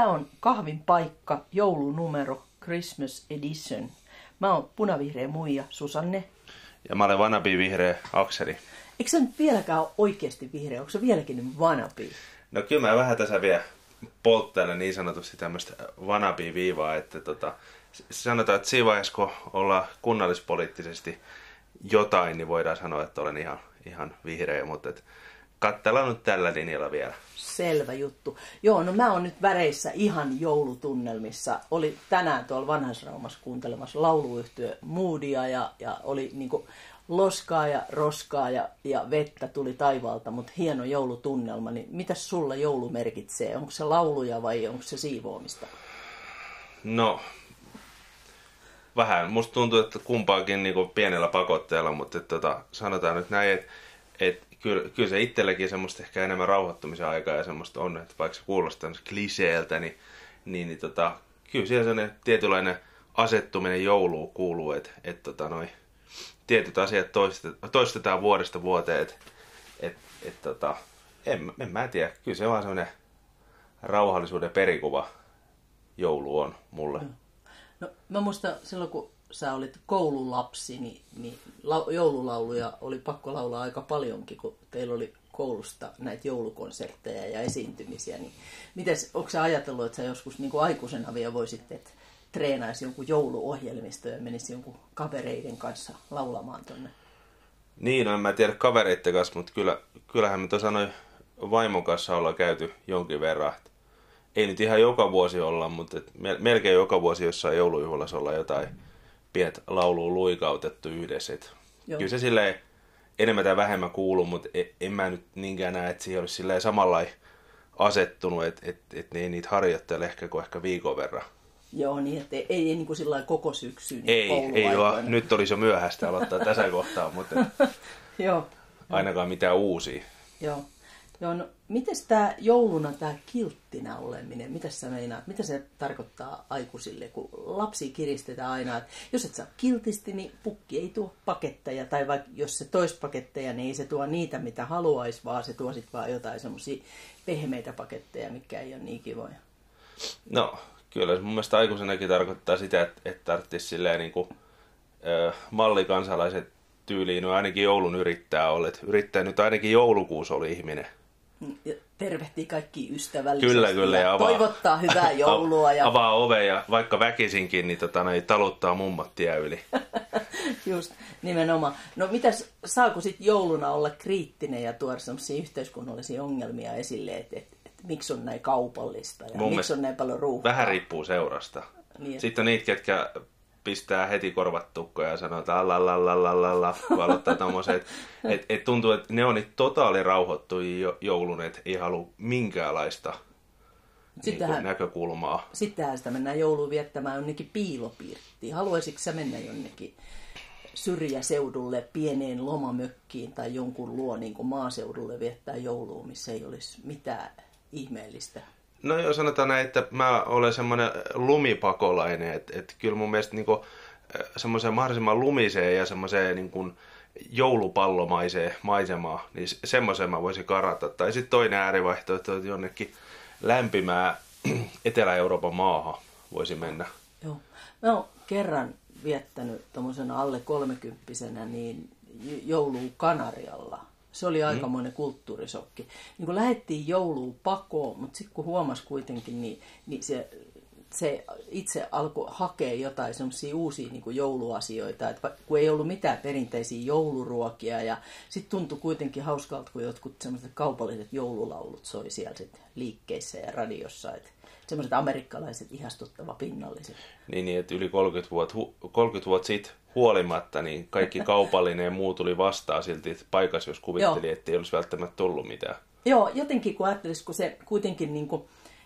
Tämä on kahvin paikka, joulunumero, Christmas Edition. Mä oon punavihreä muija Susanne. Ja mä olen vanabi vihreä Akseli. Eikö se nyt vieläkään ole oikeasti vihreä? Onko se vieläkin vanabi? No kyllä mä vähän tässä vielä polttailen niin sanotusti tämmöistä vanabi viivaa, että tota, sanotaan, että siinä vaiheessa kun ollaan kunnallispoliittisesti jotain, niin voidaan sanoa, että olen ihan, ihan vihreä, mutta et nyt tällä linjalla vielä. Selvä juttu. Joo, no mä oon nyt väreissä ihan joulutunnelmissa. Oli tänään tuolla Vanhasraumassa kuuntelemassa lauluyhtiö Moodia ja, ja oli niinku loskaa ja roskaa ja, ja vettä tuli taivaalta, mutta hieno joulutunnelma. Niin mitä sulla joulu merkitsee? Onko se lauluja vai onko se siivoamista? No, vähän. Musta tuntuu, että kumpaakin niin pienellä pakotteella, mutta että, tota, sanotaan nyt näin, että, että kyllä, kyllä se itselläkin semmoista ehkä enemmän rauhoittumisen aikaa ja semmoista on, että vaikka se kuulostaa kliseeltä, niin, niin, niin tota, kyllä siellä sellainen tietynlainen asettuminen jouluun kuuluu, että, että tota, tietyt asiat toistetaan, toistetaan vuodesta vuoteen, että et, et, tota, en, en mä tiedä, kyllä se on vaan semmoinen rauhallisuuden perikuva joulu on mulle. No, mä muistan silloin, kun sä olit koululapsi, niin, niin la, joululauluja oli pakko laulaa aika paljonkin, kun teillä oli koulusta näitä joulukonsertteja ja esiintymisiä. Niin mites, onko sä ajatellut, että sä joskus niin kuin aikuisena vielä voisit, että treenaisi jonkun jouluohjelmisto ja menisi jonkun kavereiden kanssa laulamaan tonne? Niin, no en mä tiedä kavereiden kanssa, mutta kyllä, kyllähän me tuossa noin vaimon kanssa ollaan käyty jonkin verran. Ei nyt ihan joka vuosi olla, mutta melkein joka vuosi jossain joulujuhlassa olla jotain pienet lauluun luikautettu yhdessä. Et kyllä se silleen enemmän tai vähemmän kuuluu, mutta en, en mä nyt niinkään näe, että siihen olisi silleen samalla asettunut, että et, et ne ei niitä harjoittele ehkä kuin ehkä viikon verran. Joo, niin että ei, ei niin kuin sillä koko syksyn Ei, ei ole. Nyt olisi jo myöhäistä aloittaa tässä kohtaa, mutta Joo. ainakaan mitään uusia. Joo. Joo, no miten tämä jouluna tämä kilttinä oleminen, mitä sä meinaat, mitä se tarkoittaa aikuisille, kun lapsi kiristetään aina, että jos et saa kiltisti, niin pukki ei tuo paketteja, tai vaikka jos se tois paketteja, niin ei se tuo niitä, mitä haluaisi, vaan se tuo sitten vaan jotain semmoisia pehmeitä paketteja, mikä ei ole niin kivoja. No, kyllä. Se mun mielestä aikuisenakin tarkoittaa sitä, että, että tarvitsisi silleen niin kuin, ö, mallikansalaiset tyyliin, no ainakin joulun yrittää olla, että yrittää nyt ainakin joulukuussa oli ihminen tervehtii kaikki ystävällisesti. Kyllä, kyllä. Ja, avaa, toivottaa hyvää joulua. Ja... Avaa ove ja vaikka väkisinkin, niin tota, ne taluttaa mummat tie yli. Just, nimenomaan. No mitäs, saako sitten jouluna olla kriittinen ja tuoda sellaisia yhteiskunnallisia ongelmia esille, että et, et, miksi on näin kaupallista ja Mun miksi on näin paljon ruuhkaa? Vähän riippuu seurasta. Niin, että... Sitten on niitä, ketkä pistää heti korvat tukkoja ja sanoo, että la la la la la la, kun aloittaa tommoset. Et, et, et tuntuu, että ne on niitä totaali rauhoittujia joulun, että ei halua minkäänlaista Sittenhän, niin näkökulmaa. Sittenhän sitä mennään jouluun viettämään jonnekin piilopirttiin. Haluaisitko sä mennä jonnekin syrjäseudulle, pieneen lomamökkiin tai jonkun luo niin kuin maaseudulle viettää joulua, missä ei olisi mitään ihmeellistä? No joo, sanotaan näin, että mä olen semmoinen lumipakolainen, että, että kyllä mun mielestä niin semmoiseen mahdollisimman lumiseen ja semmoiseen niin joulupallomaiseen maisemaan, niin semmoiseen mä voisin karata. Tai sitten toinen äärivaihtoehto, että jonnekin lämpimää Etelä-Euroopan maahan voisi mennä. Joo. Mä oon kerran viettänyt tuommoisena alle kolmekymppisenä niin joulua Kanarialla se oli aikamoinen mm. kulttuurisokki. Niin kun lähdettiin jouluun pakoon, mutta sitten kun huomasi kuitenkin, niin, niin se, se itse alkoi hakea jotain semmoisia uusia niin kuin jouluasioita, että kun ei ollut mitään perinteisiä jouluruokia ja sitten tuntui kuitenkin hauskalta, kun jotkut semmoiset kaupalliset joululaulut soi siellä sit liikkeissä ja radiossa, että semmoiset amerikkalaiset ihastuttava pinnalliset. Niin, niin että yli 30 vuotta, 30 vuotta sitten huolimatta, niin kaikki kaupallinen ja muu tuli vastaan silti että paikassa, jos kuvitteli, että ei olisi välttämättä tullut mitään. Joo, jotenkin kun ajattelisi, kun se kuitenkin niin kuin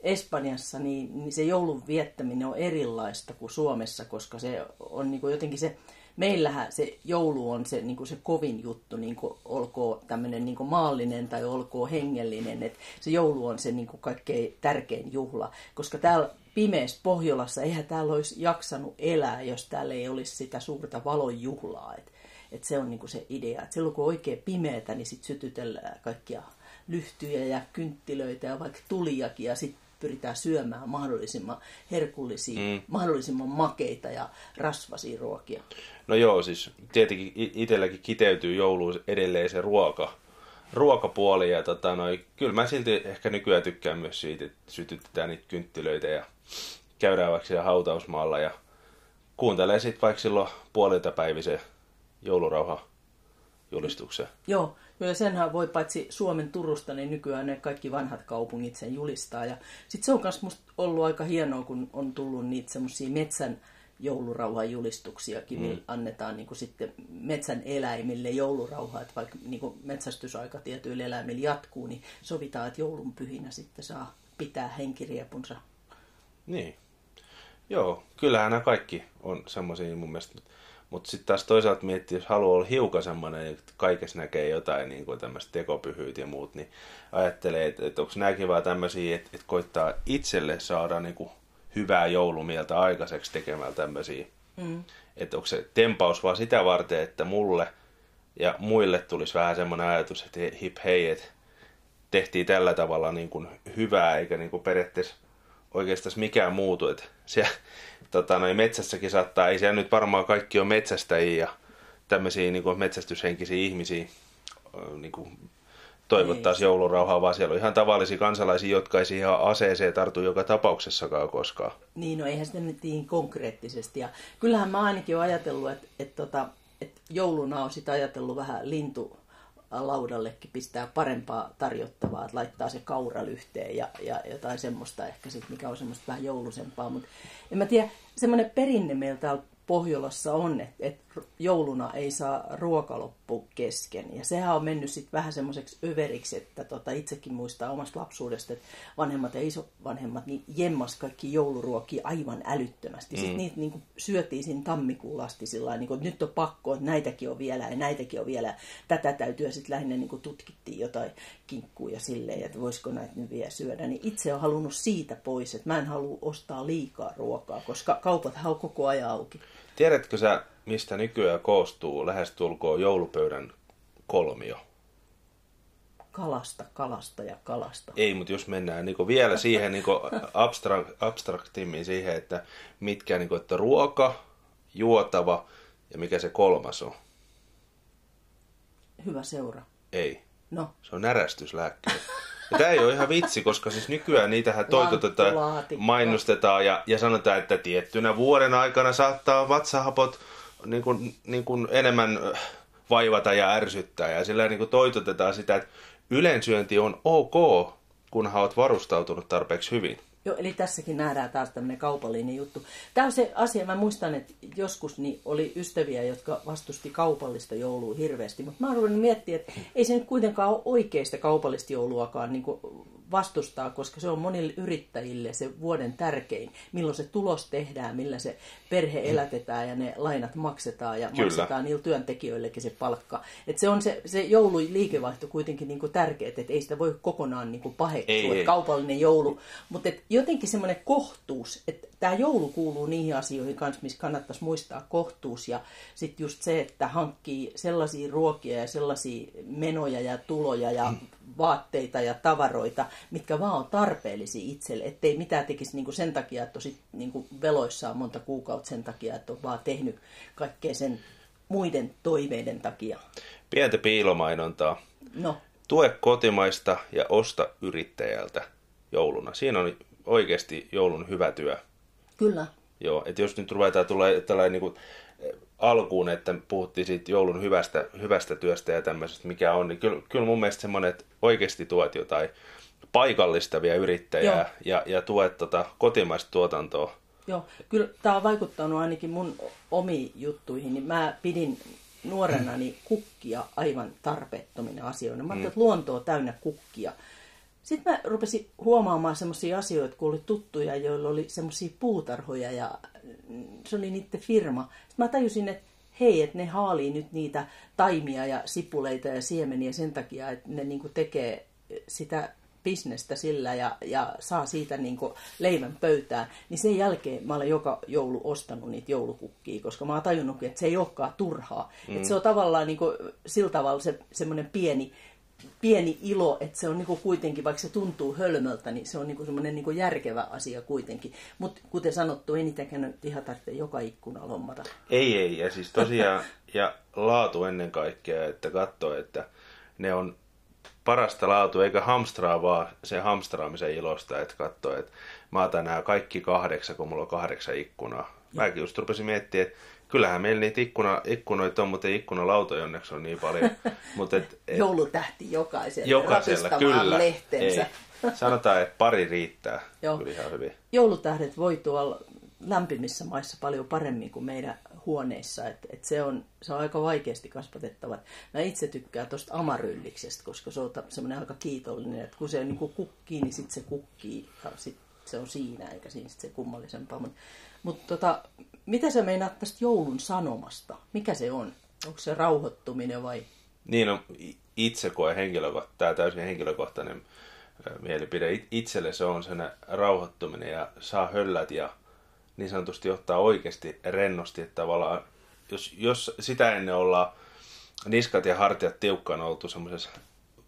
Espanjassa, niin, niin se joulun viettäminen on erilaista kuin Suomessa, koska se on niin kuin jotenkin se, meillähän se joulu on se, niin kuin se kovin juttu, niin kuin olkoon tämmöinen niin kuin maallinen tai olkoon hengellinen, että se joulu on se niin kuin kaikkein tärkein juhla, koska täällä pimeässä Pohjolassa, eihän täällä olisi jaksanut elää, jos täällä ei olisi sitä suurta valon juhlaa. Et, se on niinku se idea. Et silloin kun on oikein pimeätä, niin sitten sytytellään kaikkia lyhtyjä ja kynttilöitä ja vaikka tuliakin ja sitten pyritään syömään mahdollisimman herkullisia, mm. mahdollisimman makeita ja rasvasia ruokia. No joo, siis tietenkin itselläkin kiteytyy jouluun edelleen se ruoka, ruokapuoli ja tota, noi, kyllä mä silti ehkä nykyään tykkään myös siitä, että sytytetään niitä kynttilöitä ja käydään vaikka siellä hautausmaalla ja kuuntelee sitten vaikka silloin puolilta päivisen joulurauha julistuksen. Joo, ja senhän voi paitsi Suomen Turusta, niin nykyään ne kaikki vanhat kaupungit sen julistaa. Ja sitten se on myös musta ollut aika hienoa, kun on tullut niitä semmoisia metsän joulurauhan julistuksiakin, mm. annetaan niin kuin sitten metsän eläimille joulurauhaa, että vaikka niin kuin metsästysaika tietyillä eläimillä jatkuu, niin sovitaan, että joulun pyhinä sitten saa pitää henkiriepunsa. Niin. Joo, kyllähän nämä kaikki on semmoisia mun mielestä. Mutta sitten taas toisaalta miettii, jos haluaa olla hiukan semmoinen, että kaikessa näkee jotain niin kuin tämmöistä tekopyhyyt ja muut, niin ajattelee, että, että onko nämäkin vaan tämmöisiä, että, että koittaa itselle saada niin kuin hyvää joulumieltä aikaiseksi tekemällä tämmöisiä. Mm. Että onko se tempaus vaan sitä varten, että mulle ja muille tulisi vähän semmoinen ajatus, että hip hei, että tehtiin tällä tavalla niin kuin hyvää, eikä niin kuin periaatteessa oikeastaan mikään muutu. Että siellä, tota, noin metsässäkin saattaa, ei siellä nyt varmaan kaikki ole metsästäjiä ja tämmöisiä niin kuin metsästyshenkisiä ihmisiä niin kuin toivottaisiin niin. joulurauhaa, vaan siellä on ihan tavallisia kansalaisia, jotka ei siihen aseeseen tartu joka tapauksessakaan koskaan. Niin, no eihän sitä nyt niin konkreettisesti. Ja kyllähän mä ainakin olen ajatellut, että, että, tota, että jouluna on sitä ajatellut vähän lintu laudallekin pistää parempaa tarjottavaa, että laittaa se kauralyhteen ja, ja jotain semmoista ehkä sit, mikä on semmoista vähän joulusempaa. Mutta en mä tiedä, semmoinen perinne meiltä Pohjolassa on, että, että jouluna ei saa ruoka loppu kesken. Ja sehän on mennyt sitten vähän semmoiseksi överiksi, että tota, itsekin muistaa omasta lapsuudesta, että vanhemmat ja isovanhemmat niin jemmas kaikki jouluruokia aivan älyttömästi. Mm. Sitten niitä niin kuin, syötiin siinä tammikuulla asti sillä niin kuin, että nyt on pakko, että näitäkin on vielä ja näitäkin on vielä. Tätä täytyy sitten lähinnä niin kuin, tutkittiin jotain kinkkuja silleen, että voisiko näitä nyt vielä syödä. Niin itse on halunnut siitä pois, että mä en halua ostaa liikaa ruokaa, koska kaupat on koko ajan auki. Tiedätkö sä, mistä nykyään koostuu lähestulkoon joulupöydän kolmio? Kalasta, kalasta ja kalasta. Ei, mutta jos mennään niin vielä siihen niin abstrak, abstraktimmin siihen, että mitkä, niin kuin, että ruoka, juotava ja mikä se kolmas on. Hyvä seura. Ei. No. Se on närästyslääkkeet. Ja tämä ei ole ihan vitsi, koska siis nykyään niitähän toitotetaan, mainostetaan ja, ja sanotaan, että tiettynä vuoden aikana saattaa vatsahapot niin kuin, niin kuin enemmän vaivata ja ärsyttää. Ja sillä niin kuin toitotetaan sitä, että ylensyönti on ok, kunhan olet varustautunut tarpeeksi hyvin. Joo, eli tässäkin nähdään taas tämmöinen kaupallinen juttu. Tämä on se asia, mä muistan, että joskus niin oli ystäviä, jotka vastusti kaupallista joulua hirveästi, mutta mä oon miettiä, että ei se nyt kuitenkaan ole oikeista kaupallista jouluakaan niin kuin vastustaa, koska se on monille yrittäjille se vuoden tärkein, milloin se tulos tehdään, millä se perhe elätetään ja ne lainat maksetaan ja Kyllä. maksetaan niille työntekijöillekin se palkka. Et se on se, se joululiikevaihto kuitenkin niin tärkeä, että ei sitä voi kokonaan niin paheksua, ei, ei. kaupallinen joulu, mutta jotenkin semmoinen kohtuus, että tämä joulu kuuluu niihin asioihin kanssa, missä kannattaisi muistaa kohtuus ja sitten just se, että hankkii sellaisia ruokia ja sellaisia menoja ja tuloja ja vaatteita ja tavaroita, mitkä vaan on tarpeellisia itselle, ettei mitään tekisi niinku sen takia, että on sit niinku veloissaan monta kuukautta sen takia, että on vaan tehnyt kaikkea sen muiden toiveiden takia. Pientä piilomainontaa. No. Tue kotimaista ja osta yrittäjältä jouluna. Siinä on oikeasti joulun hyvä työ. Kyllä. Joo, että jos nyt ruvetaan tulee tällainen niin kuin eh, alkuun, että puhuttiin siitä joulun hyvästä, hyvästä työstä ja tämmöisestä, mikä on, niin kyllä, kyllä mun mielestä semmoinen, että oikeasti tuot jotain paikallistavia yrittäjää Joo. ja, ja tuet tota kotimaista tuotantoa. Joo, kyllä tämä on vaikuttanut ainakin mun omiin juttuihin, niin mä pidin nuorenani kukkia aivan tarpeettomina asioina. Mä ajattelin, mm. että luonto on täynnä kukkia. Sitten mä rupesin huomaamaan semmoisia asioita, kun oli tuttuja, joilla oli semmoisia puutarhoja ja se oli niiden firma. Sitten mä tajusin, että hei, että ne haalii nyt niitä taimia ja sipuleita ja siemeniä sen takia, että ne niinku tekee sitä bisnestä sillä ja, ja saa siitä niin leivän pöytään, niin sen jälkeen mä olen joka joulu ostanut niitä joulukukkia, koska mä oon tajunnut, että se ei olekaan turhaa. Mm. Että se on tavallaan niin kuin, sillä tavalla se, semmoinen pieni pieni ilo, että se on niin kuin kuitenkin, vaikka se tuntuu hölmöltä, niin se on niin semmoinen niin järkevä asia kuitenkin. Mutta kuten sanottu, ei niitäkään ihan tarvitse joka ikkuna lommata. Ei, ei. Ja siis tosiaan, ja laatu ennen kaikkea, että katsoo, että ne on parasta laatu, eikä hamstraa vaan se hamstraamisen ilosta, että katsoo, että mä otan nämä kaikki kahdeksan, kun mulla on kahdeksan ikkunaa. Mäkin just rupesin miettimään, että kyllähän meillä niitä ikkuna, ikkunoita on, mutta ei ikkunalautoja onneksi on niin paljon. Mut et, et, Joulutähti jokaiselle, jokaisella, kyllä. lehtensä. Ei. Sanotaan, että pari riittää Joo. kyllä ihan hyvin. Joulutähdet voi tuolla lämpimissä maissa paljon paremmin kuin meidän huoneissa. Et, et se, on, se on aika vaikeasti kasvatettava. Mä itse tykkään tuosta amarylliksestä, koska se on semmoinen aika kiitollinen, että kun se niin kukkii, niin sitten se kukkii ja sit se on siinä, eikä siinä sit se kummallisempaa. Mutta mut tota, mitä sä meinaat tästä joulun sanomasta? Mikä se on? Onko se rauhoittuminen vai? Niin, no, itse koen henkilökohtainen, tämä täysin henkilökohtainen mielipide. Itselle se on sen rauhoittuminen ja saa höllät ja niin sanotusti ottaa oikeasti rennosti, että tavallaan jos, jos sitä ennen ollaan niskat ja hartiat tiukkaan oltu semmoisessa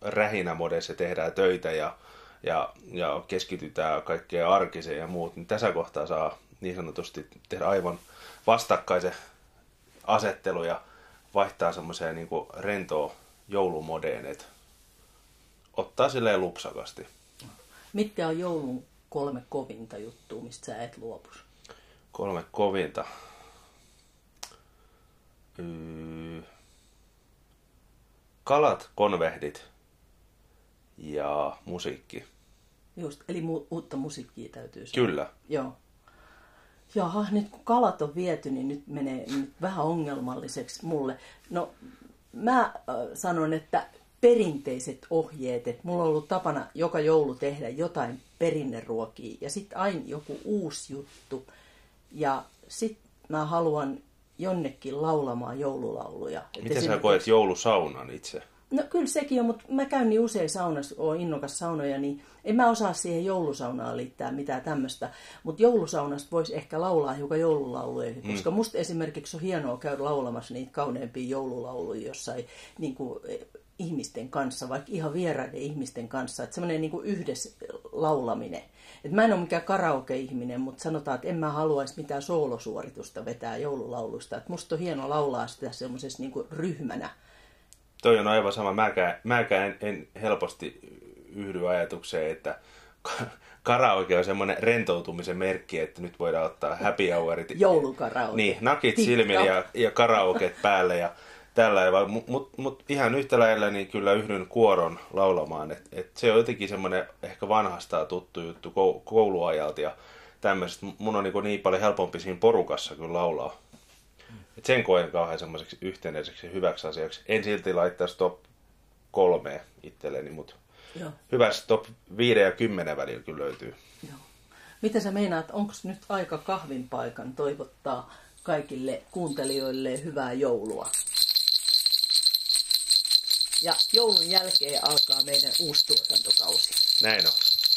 rähinämodeissa tehdään töitä ja, ja, ja keskitytään kaikkeen arkiseen ja muut, niin tässä kohtaa saa niin sanotusti tehdä aivan vastakkaisen asettelu ja vaihtaa semmoiseen niin rentoon joulumodeen, että ottaa silleen lupsakasti. Mitkä on joulun kolme kovinta juttua, mistä sä et luopus? Kolme kovinta. Yy... Kalat, konvehdit ja musiikki. Just, eli mu- uutta musiikkia täytyy saada. Kyllä. Joo. Jaha, nyt kun kalat on viety, niin nyt menee nyt vähän ongelmalliseksi mulle. No, mä äh, sanon, että perinteiset ohjeet, että mulla on ollut tapana joka joulu tehdä jotain perinneruokia ja sitten aina joku uusi juttu. Ja sitten mä haluan jonnekin laulamaan joululauluja. Miten sä koet joulusaunan itse? No kyllä sekin on, mutta mä käyn niin usein saunassa, oon innokas saunoja, niin en mä osaa siihen joulusaunaan liittää mitään tämmöistä. Mutta joulusaunasta voisi ehkä laulaa hiukan joululauluja, mm. koska musta esimerkiksi on hienoa käydä laulamassa niitä kauneimpia joululauluja jossain niin kuin, ihmisten kanssa, vaikka ihan vieraiden ihmisten kanssa. Että semmoinen niin yhdessä laulaminen. Et mä en ole mikään karaoke-ihminen, mutta sanotaan, että en mä haluaisi mitään soolosuoritusta vetää joululaulusta. Et musta on hienoa laulaa sitä semmoisessa niin ryhmänä toi on aivan sama. Mäkään, mäkään en, en helposti yhdy ajatukseen, että karaoke on semmoinen rentoutumisen merkki, että nyt voidaan ottaa happy hourit. Joulukaraoke. Niin, nakit silmillä ja, ja karaoket päälle ja tällä. Mutta mut, mut ihan yhtä lailla niin kyllä yhdyn kuoron laulamaan. Et, et se on jotenkin semmoinen ehkä vanhastaan tuttu juttu kouluajalta ja tämmöisestä. Mun on niin, niin paljon helpompi siinä porukassa kyllä laulaa. Et sen koen kauhean semmoiseksi yhtenäiseksi hyväksi asiaksi. En silti laittaisi top kolme itselleni, mutta hyvässä top 5 ja 10 välillä kyllä löytyy. Joo. Mitä sä meinaat, onko nyt aika kahvin paikan toivottaa kaikille kuuntelijoille hyvää joulua? Ja joulun jälkeen alkaa meidän uusi tuotantokausi. Näin on.